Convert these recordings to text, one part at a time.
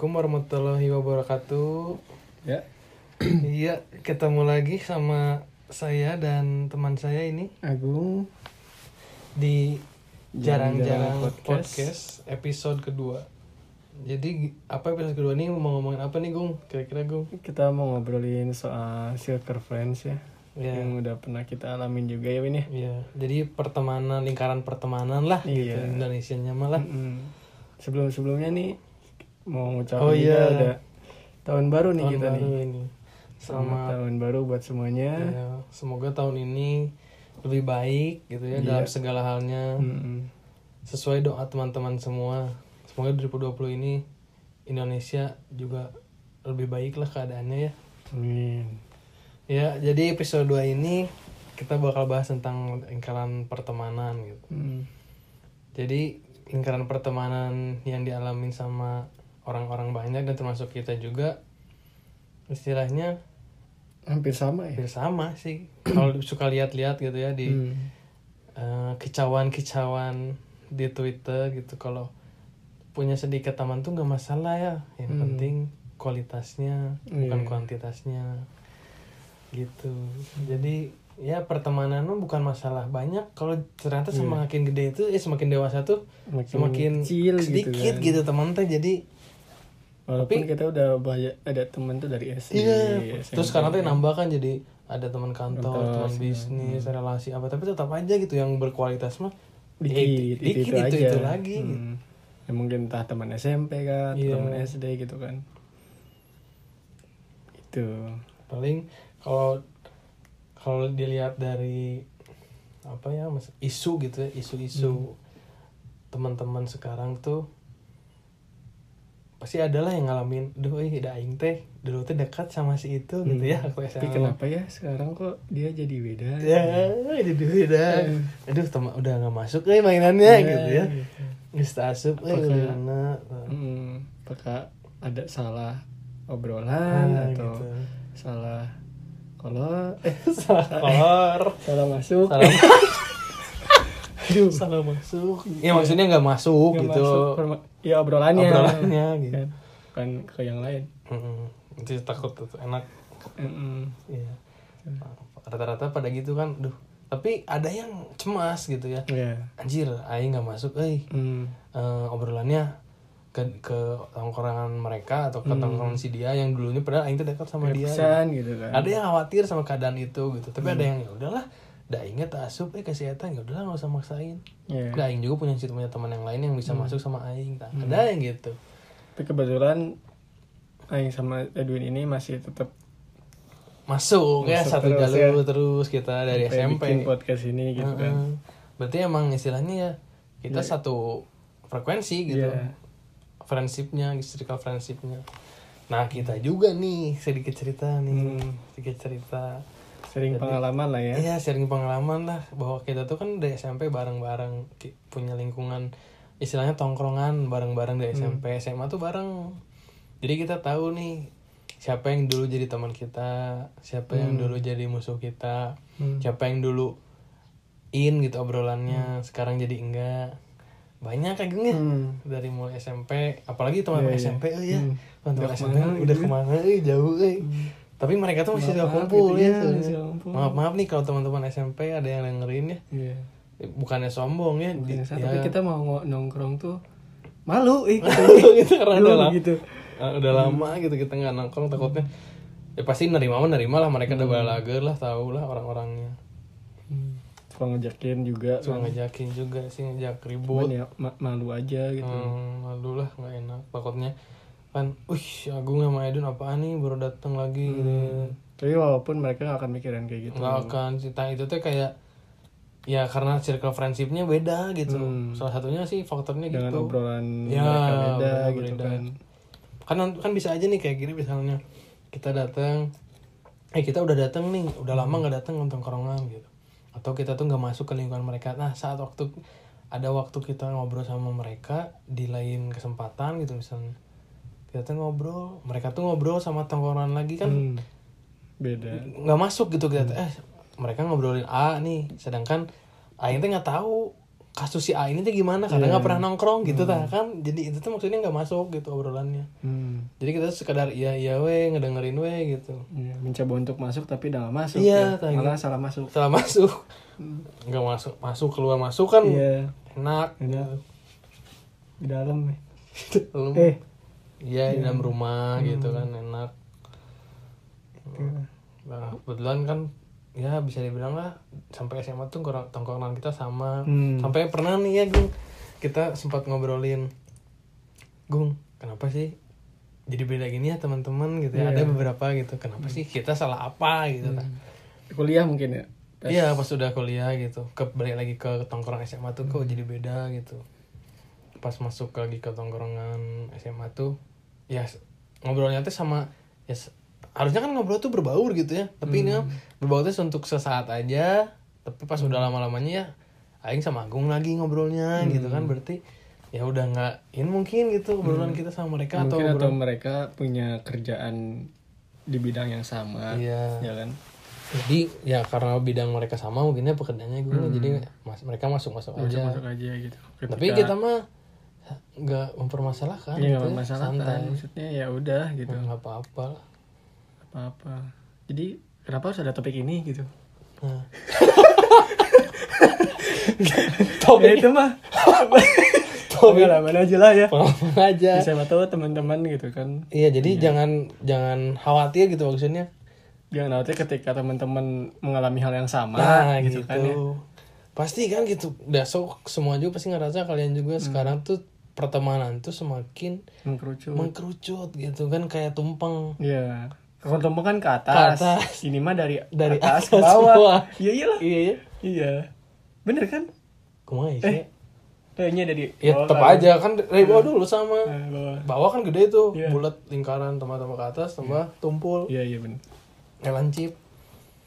Assalamualaikum warahmatullahi wabarakatuh. Ya, Iya, ketemu lagi sama saya dan teman saya ini Agung. di Jarang-Jarang podcast. Podcast. episode kedua. Jadi apa episode kedua ini mau ngomongin apa nih Gung? Kira-kira Gung? Kita mau ngobrolin soal circle friends ya. Iya. Yang udah pernah kita alamin juga ya, Win ya. Iya, jadi pertemanan, lingkaran pertemanan lah gitu Iya. Indonesianya malah. Mm-mm. Sebelum-sebelumnya nih mau ngucapin Oh, iya. ada tahun baru nih Tahun kita baru nih. ini. Selamat Selamat tahun baru buat semuanya. ya, semoga tahun ini lebih baik gitu ya Iya. dalam segala halnya. Mm-mm. sesuai doa teman-teman semua semoga 2020 ini Indonesia juga lebih baik lah keadaannya ya Amin. ya jadi episode 2 ini kita bakal bahas tentang lingkaran pertemanan gitu Mm. jadi lingkaran pertemanan yang dialamin sama orang-orang banyak dan termasuk kita juga istilahnya Hampir sama ya. hampir sama sih kalau suka lihat-lihat gitu ya di Mm. eh, kicauan-kicauan di Twitter gitu kalau punya sedikit teman tuh nggak masalah ya yang Hmm. penting kualitasnya bukan Iya. kuantitasnya gitu jadi ya pertemanan lu bukan masalah banyak kalau ternyata semakin gede itu eh semakin dewasa tuh Makin semakin kecil gitu sedikit kan. gitu teman teh jadi Walaupun kita udah banyak ada teman tuh dari SD. iya SMP. terus sekarang tuh nambah kan jadi ada teman kantor Kantor, teman bisnis relasi apa tapi tetap aja gitu yang berkualitas mah dikit, eh, itu, dikit itu, itu, aja. itu lagi gitu. Hmm. Ya mungkin entah teman SMP kan, Iya. teman SD gitu kan. Itu. paling kalau kalau dilihat dari apa ya mas isu gitu ya isu-isu Hmm. teman-teman sekarang tuh pasti adalah yang ngalamin duh eh da aing teh dulu teh dekat sama si itu gitu ya aku Hmm. Tapi SMA. kenapa ya? Sekarang kok dia jadi beda? ya jadi beda. Aduh teman udah nggak masuk eh mainannya Iya, gitu ya. gitu. Nggak asup eh gimana? Hmm, apakah ada salah obrolan Ah, atau gitu. salah kolor? Eh salah kolor. salah masuk. Salah salah masuk. Ya maksudnya nggak masuk Nggak gitu. masuk ya obrolannya obrolannya gitu kan bukan ke yang lain Mm-mm. itu takut tuh enak Mm-mm. Iya. rata-rata pada gitu kan duh tapi ada yang cemas gitu ya Iya. anjir aing nggak masuk eh Hmm. Eh, obrolannya ke ke tongkrongan mereka atau ke tongkrongan si dia yang dulunya padahal aing tuh dekat sama dia Pesan gitu kan. ada yang khawatir sama keadaan itu gitu tapi ada yang ya udahlah dah inget asup eh kasih eta ya udahlah nggak usah maksain Iya. Nah, aing juga punya punya teman yang lain yang bisa masuk sama aing Nah, ada yang gitu Tapi kebetulan Aing sama Edwin ini masih tetap masuk ya Masuk satu terus jalur terus kita dari sampai SMP bikin podcast ini gitu kan. Heeh. berarti emang istilahnya ya kita satu frekuensi gitu Iya. friendshipnya circle friendshipnya nah kita juga nih sedikit cerita nih Hmm. sedikit cerita Sering pengalaman lah ya. Iya sharing pengalaman lah bahwa kita tuh kan dari SMP bareng-bareng punya lingkungan istilahnya tongkrongan bareng-bareng dari SMP SMA tuh bareng jadi kita tahu nih siapa yang dulu jadi teman kita siapa yang dulu jadi musuh kita Hmm. siapa yang dulu in gitu obrolannya sekarang jadi enggak banyak kayak gini Hmm. dari mulai SMP apalagi teman-teman Iya, iya. SMP eh, ya Hmm. Udah SMP ke mana udah gitu. ke mana eh, jauh eh. Tapi mereka tuh masih suka kumpul gitu ya, ya, maaf maaf nih kalau teman-teman SMP ada yang dengerin ya Iya. Eh, bukannya sombong ya, di- Biasa, ya. Tapi kita mau nongkrong tuh malu eh, gitu karena udah lama gitu. Ah, udah lama gitu kita nggak nongkrong takutnya ya pasti nerima mah nerima lah mereka udah balager lah tahu lah orang-orangnya Hmm. Suka ngajakin juga suka kan. ngajakin juga sih Cuman ribut ya ma- malu aja gitu. Hmm, malu lah nggak enak takutnya kan wih Agung sama Edun apaan nih? Baru datang lagi gitu. Tapi walaupun mereka gak akan mikirin kayak gitu. nggak akan cerita itu tuh kayak ya karena circle friendshipnya beda gitu. Hmm. salah satunya sih faktornya Dengan gitu. obrolan Ya, mereka beda gitu beda. kan. kan kan bisa aja nih kayak gini misalnya kita datang eh kita udah datang nih udah lama nggak datang nonton tongkrongan gitu. Atau kita tuh nggak masuk ke lingkungan mereka. Nah saat waktu ada waktu kita ngobrol sama mereka di lain kesempatan gitu misalnya kita tuh ngobrol mereka tuh ngobrol sama tongkrongan lagi kan. Hmm. Beda. nggak masuk gitu kita tuh, eh mereka ngobrolin A nih sedangkan Aing teh nggak tahu kasus si A ini tuh gimana karena nggak pernah nongkrong gitu tah kan. Jadi itu tuh maksudnya nggak masuk gitu obrolannya. Hmm. jadi kita sekedar iya iya we ngedengerin we gitu. Iya, mencoba untuk masuk tapi udah gak masuk Iya, ya. malah salah masuk. Setelah masuk. Nggak masuk masuk keluar masuk kan. Iya. Enak. Enak. di dalam. Eh iya di dalam rumah gitu kan enak. Gitu. nah kebetulan kan ya bisa dibilang lah sampai SMA tuh kurang tongkrongan kita sama. Hmm. sampai pernah nih ya Gung kita sempat ngobrolin Gung kenapa sih jadi beda gini ya teman-teman? Gitu ya. Iya. ada beberapa gitu kenapa sih kita salah apa? Gitu kan. Kuliah mungkin ya? Iya pas udah kuliah gitu. Ke balik lagi ke tongkrongan SMA tuh Hmm. kok jadi beda gitu. Pas masuk lagi ke tongkrongan SMA tuh ya ngobrolnya tuh sama ya harusnya kan ngobrol tuh berbaur gitu ya. Tapi ini Hmm. berbaur tuh untuk sesaat aja. Tapi pas udah lama-lamanya ya Aing sama Agung lagi ngobrolnya gitu Hmm. kan. Berarti ya udah nggak ini mungkin gitu obrolan kita sama mereka atau mungkin atau obrolan- mereka punya kerjaan di bidang yang sama iya. ya kan? Jadi ya karena bidang mereka sama mungkinnya pekerjaannya gue jadi mas mereka masuk masuk masuk aja. masuk aja gitu. Tapi kita mah nggak mempermasalahkan Iya gitu nggak ya, masalah santai. kan maksudnya ya udah gitu. Nggak apa-apa lah. apa apa jadi kenapa harus ada topik ini gitu? Nah. ya itu mah. Topik pengalaman aja lah ya. Pengalaman aja. Siapa tahu teman-teman gitu kan. Iya jadi jangan jangan khawatir gitu maksudnya. Jangan khawatir ketika teman-teman mengalami hal yang sama nah gitu, gitu, kan ya. Pasti kan gitu. Besok semua juga pasti ngerasa kalian juga Hmm. sekarang tuh pertemanan tuh semakin mengkerucut mengkerucut gitu kan kayak tumpeng Iya. Kalau tumpeng kan ke atas. Ke atas. Ini mah dari Dari atas, atas ke bawah. Iya iyalah. iya iya Iya. Bener kan? kumaha Eh, sih Kayaknya dari ya tetap ke aja kan dari bawah dulu sama Eh, bawah. bawah kan gede tuh Iya. bulat lingkaran tambah-tambah ke atas tambah tumpul Iya iya bener. kayak lancip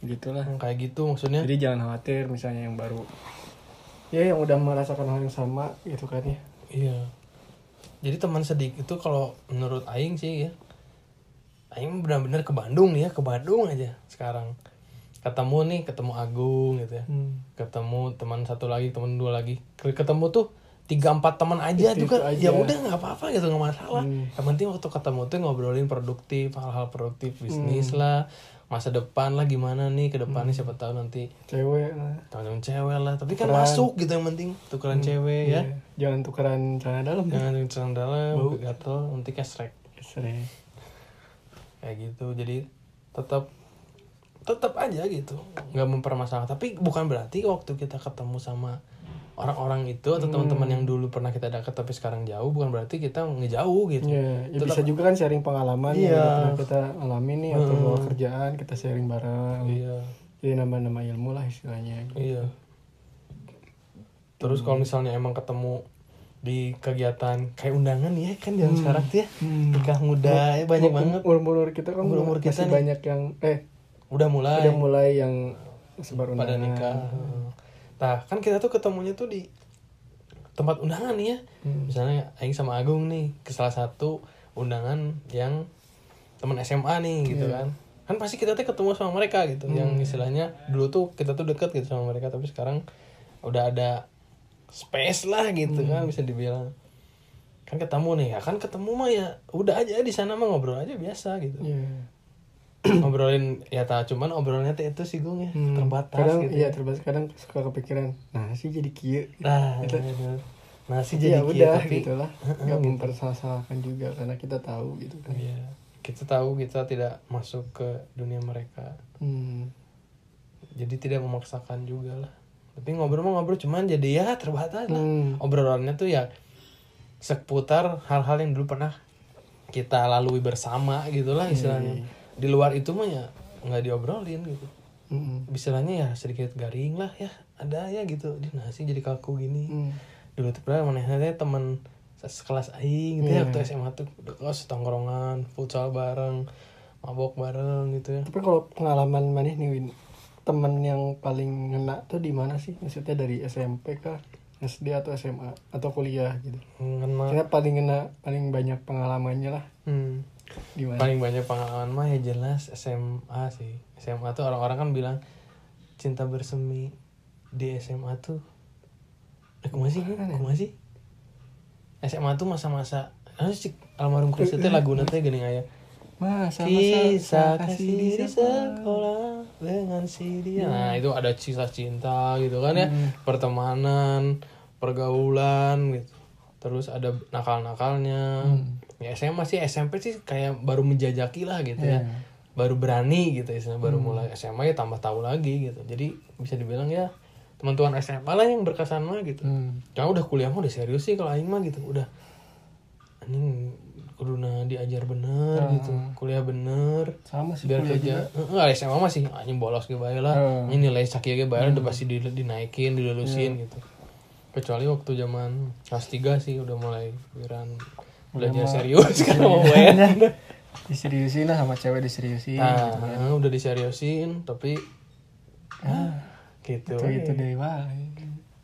Gitulah. kayak gitu maksudnya Jadi jangan khawatir misalnya yang baru. Ya yang udah merasakan hal yang sama gitu kan ya. Iya jadi teman sedikit itu kalau menurut Aing sih ya Aing benar-benar ke Bandung nih ya ke Bandung aja sekarang ketemu nih ketemu Agung gitu ya Hmm. ketemu teman satu lagi teman dua lagi ketemu tuh tiga empat teman aja Itu- kan itu ya aja. udah nggak apa-apa gitu nggak masalah Hmm. yang penting waktu ketemu tuh ngobrolin produktif hal-hal produktif Hmm. bisnis lah masa depan lah gimana nih ke depannya siapa tahu nanti Cewek lah. teman cewek lah tapi kan Tukeran. masuk gitu yang penting tukeran cewek ya Iya. Jangan tukeran celana dalam. jangan celana dalam gatel nanti kesrek Sering. kayak gitu jadi tetap tetap aja gitu nggak mempermasalahkan tapi bukan berarti waktu kita ketemu sama orang-orang itu atau teman-teman yang dulu pernah kita dekat tapi sekarang jauh bukan berarti kita ngejauh gitu Iya, ya bisa juga kan sharing pengalaman Iya. yang pernah kita alami nih atau bawa kerjaan kita sharing bareng. iya Jadi nambah-nambah ilmu lah istilahnya. iya terus kalau misalnya emang ketemu di kegiatan kayak undangan ya kan zaman sekarang tuh ya Hmm. nikah muda ya banyak banget Umur-umur kita kan Umur-umur kita masih nih. banyak yang eh udah mulai udah mulai yang sebar pada undangan. nikah. Nah, kan kita tuh ketemunya tuh di tempat undangan nih ya. Hmm. Misalnya Aing sama Agung nih ke salah satu undangan yang teman SMA nih gitu Iya. kan. Kan pasti kita tuh ketemu sama mereka gitu. Hmm. Yang istilahnya dulu tuh kita tuh deket gitu sama mereka tapi sekarang udah ada space lah gitu Hmm. kan bisa dibilang. Kan ketemu nih ya, kan ketemu mah ya udah aja di sana mah ngobrol aja biasa gitu. Iya. ngobrolin ya tak cuman obrolannya tuh itu sih gue ya Hmm. terbatas kadang gitu. iya terbatas kadang suka kepikiran nah sih jadi kieu Nah, Gitu. bener. nasi ya jadi udah kieu, tapi gitu lah nggak mempersalahkan juga karena kita tahu gitu kan Iya, kita tahu kita tidak masuk ke dunia mereka. hmm. Jadi tidak memaksakan juga lah. Tapi ngobrol mah ngobrol cuman jadi ya terbatas lah. Hmm. Obrolannya tuh ya seputar hal-hal yang dulu pernah kita lalui bersama gitu lah istilahnya. Di luar itu mah ya nggak diobrolin gitu. Hmm. Istilahnya ya sedikit garing lah ya ada ya gitu. Di nasi jadi kaku gini. Hmm. dulu tuh pernah mana teh teman sekelas aing gitu ya Iya. waktu SMA tuh udah setongkrongan futsal bareng mabok bareng gitu ya tapi kalau pengalaman mana nih Win temen yang paling ngena tuh di mana sih maksudnya dari SMP kah SD atau SMA atau kuliah gitu ngena Kira paling ngena paling banyak pengalamannya lah hmm. Di mana paling banyak pengalaman mah ya jelas SMA sih. SMA tuh orang-orang kan bilang cinta bersemi di SMA tuh eh kumaha sih? Kumaha sih? SMA tuh masa-masa anu sih almarhum Chris teh lagu teh geuning aya. Masa Kisah kasih di sekolah dengan si dia. Nah itu ada kisah cinta gitu kan ya, pertemanan, pergaulan gitu. Terus ada nakal-nakalnya. Ya SMA sih SMP sih kayak baru menjajaki lah gitu ya, baru berani gitu istilahnya baru mulai SMA ya tambah tahu lagi gitu. Jadi bisa dibilang ya teman-teman SMA lah yang berkesan mah gitu. Hmm. Karena udah kuliah mah udah serius sih kalau aing mah gitu, udah anjing kuduna diajar bener gitu, kuliah bener sama sih biar kerja. enggak SMA masih anjing bolos ge bae lah Hmm. ini nilai sakit ge bae udah pasti di- dinaikin dilulusin gitu. Kecuali waktu zaman kelas 3 sih udah mulai pikiran belajar serius kan mau UN diseriusin lah sama cewek diseriusin nah udah diseriusin tapi ah, gitu. itu itu deh wah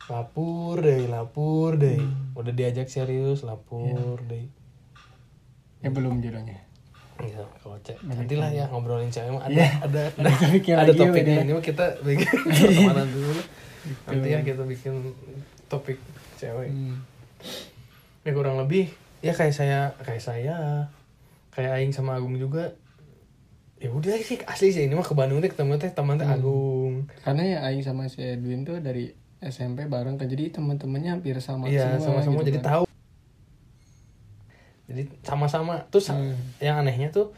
lapur deh lapur deh. Udah diajak serius lapur deh. Ya belum jodohnya? Iya, kalau cek nanti lah ya ngobrolin cewek. Mah ada Iya. ada Ada ada lagi, topiknya ini mah kita bikin pertemanan dulu. Nanti ya kita bikin topik cewek. Hmm. ya kurang lebih ya kayak saya kayak saya. Kayak Aing sama Agung juga. Ya udah sih asli sih. Ini mah ke Bandung teh ketemu teh teman teh Agung. Karena ya Aing sama si Edwin tuh dari SMP bareng kan. Jadi teman-temannya hampir sama iya semua sama-sama. gitu jadi kan. tahu. Jadi sama-sama. Terus Hmm. yang anehnya tuh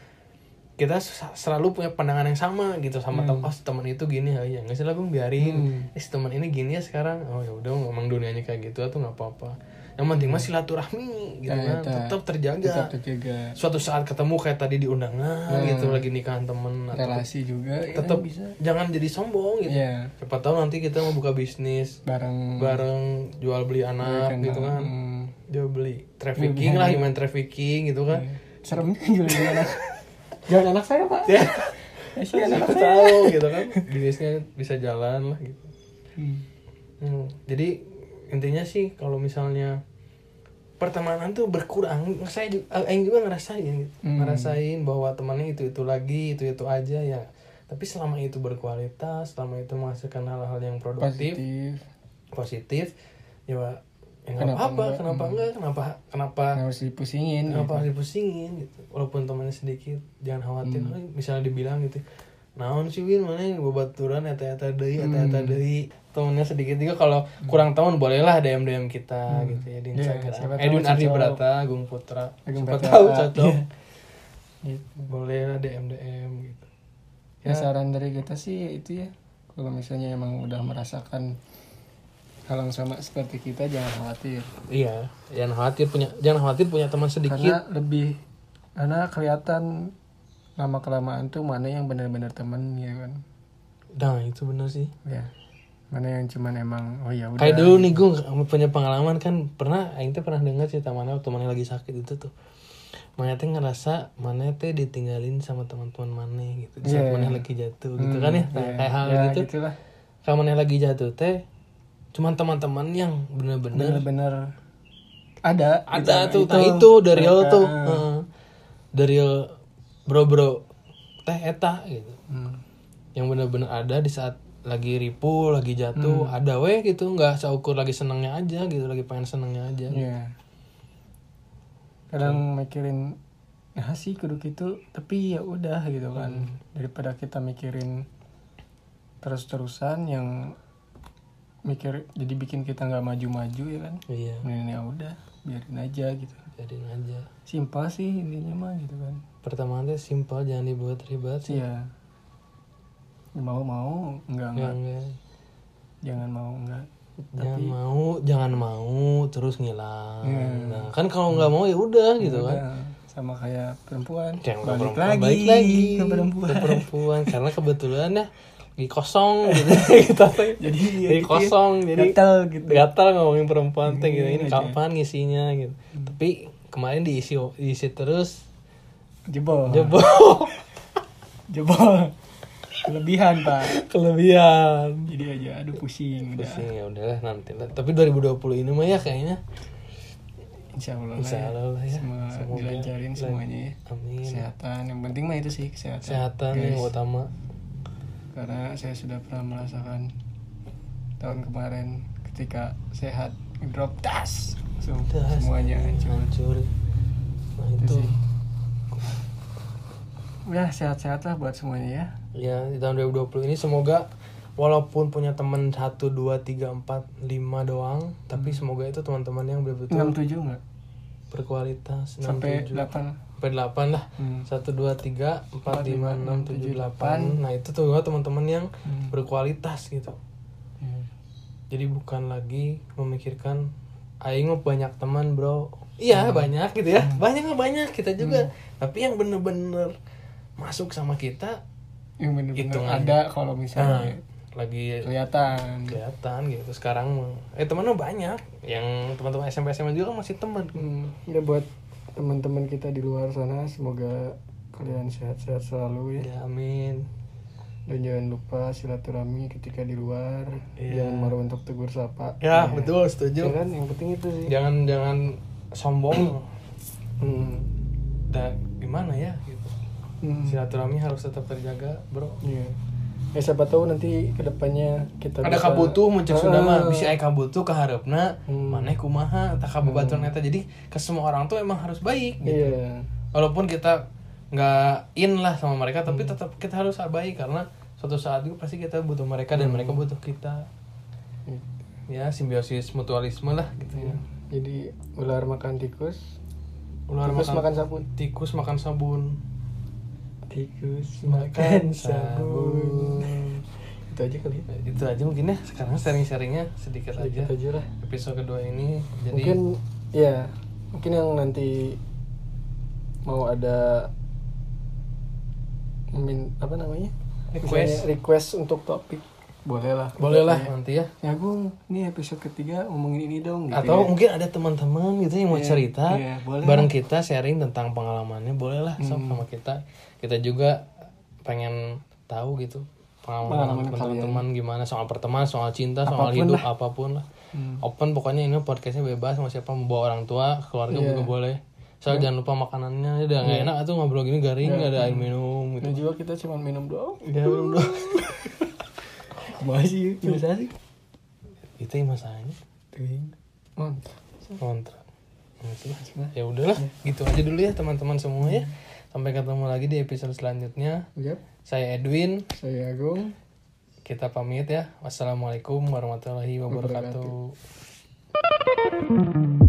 kita selalu punya pandangan yang sama gitu sama teman oh teman itu gini ya ya nggak sih lah Bung, biarin. Hmm. eh si teman ini gini ya sekarang. Oh ya udah emang dunianya kayak gitu tuh nggak apa-apa. Yang penting mah silaturahmi gitu Ya, kan eta. tetap terjaga. tetap terjaga. Suatu saat ketemu kayak tadi di undangan gitu lagi nikahan temen atau relasi juga ya, tetap bisa. jangan jadi sombong gitu. Iya. siapa tahu nanti kita mau buka bisnis bareng. bareng jual beli anak Kenal. gitu kan. Hmm. jual beli trafficking lah human trafficking gitu kan. Serem juga anak jualan anak saya pak. Ya. Kasihan siapa anak saya? tahu gitu kan. Bisnisnya bisa jalan lah gitu. Hmm. Hmm, jadi intinya sih kalau misalnya pertemanan tuh berkurang saya juga Aing juga ngerasain gitu. Hmm. ngerasain bahwa temannya itu itu lagi itu itu aja ya. Tapi selama itu berkualitas selama itu menghasilkan hal-hal yang produktif positif. positif ya ya Kenapa apa-apa enggak? kenapa Hmm. enggak? Kenapa kenapa? Nggak harus dipusingin kenapa gitu. harus dipusingin gitu? Walaupun temannya sedikit jangan khawatir. Hmm. Eh, misalnya dibilang gitu naon sih win? Mana yang bebaturan eta eta deui eta eta Hmm. deui. Temennya sedikit juga kalau kurang teman bolehlah DM DM kita gitu ya di siapa Instagram tahu Edwin Ardi. Brata Agung Putra. Agung siapa tahu cocok. Iya. Gitu. bolehlah DM DM gitu. Ya. saran dari kita sih itu ya. Kalau misalnya emang udah merasakan yang sama seperti kita jangan khawatir. Iya jangan khawatir punya jangan khawatir punya teman sedikit. Karena lebih karena kelihatan lama kelamaan tuh mana yang benar-benar temen ya kan? Nah itu benar sih. Ya mana yang cuman emang oh ya udah. Kayak dulu nih gue punya pengalaman kan pernah Aing teh pernah dengar cerita mana waktu mana lagi sakit itu tuh. Mana teh ngerasa mana teh ditinggalin sama teman-teman mana gitu di saat Iya. mana lagi jatuh gitu kan ya Iya, kayak hal ya, gitu. gitulah. Kalau mana lagi jatuh teh cuman teman-teman yang bener-bener benar-benar ada ada gitu. tuh nah itu dari mereka, tuh eh, dari real bro bro teh eta gitu hmm. yang bener-bener ada di saat lagi ripu lagi jatuh Hmm. ada weh gitu nggak seukur lagi senangnya aja gitu lagi pengen senangnya aja Iya. kadang mikirin nah sih kudu gitu tapi ya udah gitu kan Hmm. daripada kita mikirin terus-terusan yang mikir jadi bikin kita nggak maju-maju ya kan? Iya. Ini ya udah biarin aja gitu. Jadiin aja. Simpel sih intinya mah gitu kan. Pertemanan teh simpel jangan dibuat ribet. Sih iya mau mau enggak enggak enggak jangan mau enggak jangan mau jangan mau terus ngilang. Iya. nah kan kalau nggak mau ya udah gitu kan. Udah, sama kayak perempuan. Jangan balik, perempuan, lagi balik lagi ke perempuan. ke perempuan. karena kebetulan ya lagi kosong gitu. Kita teh jadi jadi kosong jadi gatel gitu. gatal ngomongin perempuan teh gitu. Ini aja. kapan ngisinya gitu. Tapi kemarin diisi diisi terus jebol. jebol. Jebol. Kelebihan pak. Kelebihan. Jadi aja aduh pusing pusing ya udahlah nanti lah. Tapi 2020 ini mah ya kayaknya. Insya Allah, Insya lah ya. Allah lah ya. Semua Semoga dilancarin semuanya ya. Amin. Kesehatan. Yang penting mah itu sih kesehatan. Kesehatan guys. yang utama karena saya sudah pernah merasakan tahun kemarin ketika sehat drop tas Das. semuanya hancur. Hancur. Nah Itu itu. sih. ya sehat-sehat lah buat semuanya ya. Ya di tahun 2020 ini semoga walaupun punya teman satu dua tiga empat lima doang tapi semoga itu teman-teman yang betul-betul enam tujuh nggak? berkualitas sampai 67. delapan sampai delapan lah. Hmm. satu dua tiga empat lima enam tujuh delapan. delapan. nah itu tuh gua teman-teman yang Hmm. berkualitas gitu. Ya. jadi bukan lagi memikirkan aing banyak teman bro. Iya Hmm. banyak gitu ya. Banyak mah banyak kita juga. Tapi yang bener-bener masuk sama kita yang bener-bener ada kalau nah, misalnya lagi kelihatan. kelihatan gitu. Sekarang eh teman mah banyak. Yang teman-teman SMP SMA juga masih teman. Hmm, ya buat teman-teman kita di luar sana semoga kalian sehat-sehat selalu ya ya amin dan jangan lupa silaturahmi ketika di luar Iya. jangan malu untuk tegur sapa ya Ya. betul Ya setuju kan yang penting itu sih jangan jangan sombong Hmm. dan gimana ya gitu Hmm. silaturahmi harus tetap terjaga bro Iya. Ya siapa tahu nanti ke depannya kita ada bisa- kabutuh muncul sudah mah Ah. bisa aya kabutuh ke harapna Hmm. maneh kumaha tak kababaturan eta jadi ke semua orang tuh emang harus baik gitu. Iya. walaupun kita nggak in lah sama mereka tapi Hmm. tetap kita harus baik karena suatu saat juga pasti kita butuh mereka dan Hmm. mereka butuh kita Gitu. ya simbiosis mutualisme lah gitu ya Jadi ular makan tikus, ular tikus makan, makan sabun. tikus makan sabun Tikus makan sabun Itu aja kali. ya. itu aja mungkin ya sekarang sharing-sharingnya sedikit Sedikit aja aja lah. episode kedua ini jadi Mungkin ya, mungkin yang nanti mau ada min apa namanya? Request. Misalnya request untuk topik boleh lah. boleh lah nanti ya Ya gue ini episode ketiga ngomongin ini dong gitu atau ya. mungkin ada teman-teman gitu yang mau Iya, cerita iya, boleh bareng kita sharing tentang pengalamannya boleh lah Hmm. sama kita kita juga pengen tahu gitu pengalaman teman-teman gimana soal pertemanan soal cinta soal Apa pun hidup lah. apa pun lah Hmm. open pokoknya ini podcastnya bebas mau siapa mau bawa orang tua keluarga Iya. juga boleh soal jangan lupa makanannya udah nggak enak tuh ngobrol gini garing nggak ada air minum gitu Dan juga kita cuma minum doang. ya belum dong Masih sih. itu yang masalahnya Mantap. kontrak Masih. ya udahlah gitu aja dulu ya teman-teman semua ya sampai ketemu lagi di episode selanjutnya Yap. saya Edwin Saya Agung. kita pamit ya wassalamualaikum warahmatullahi wabarakatuh Wabarakatuh.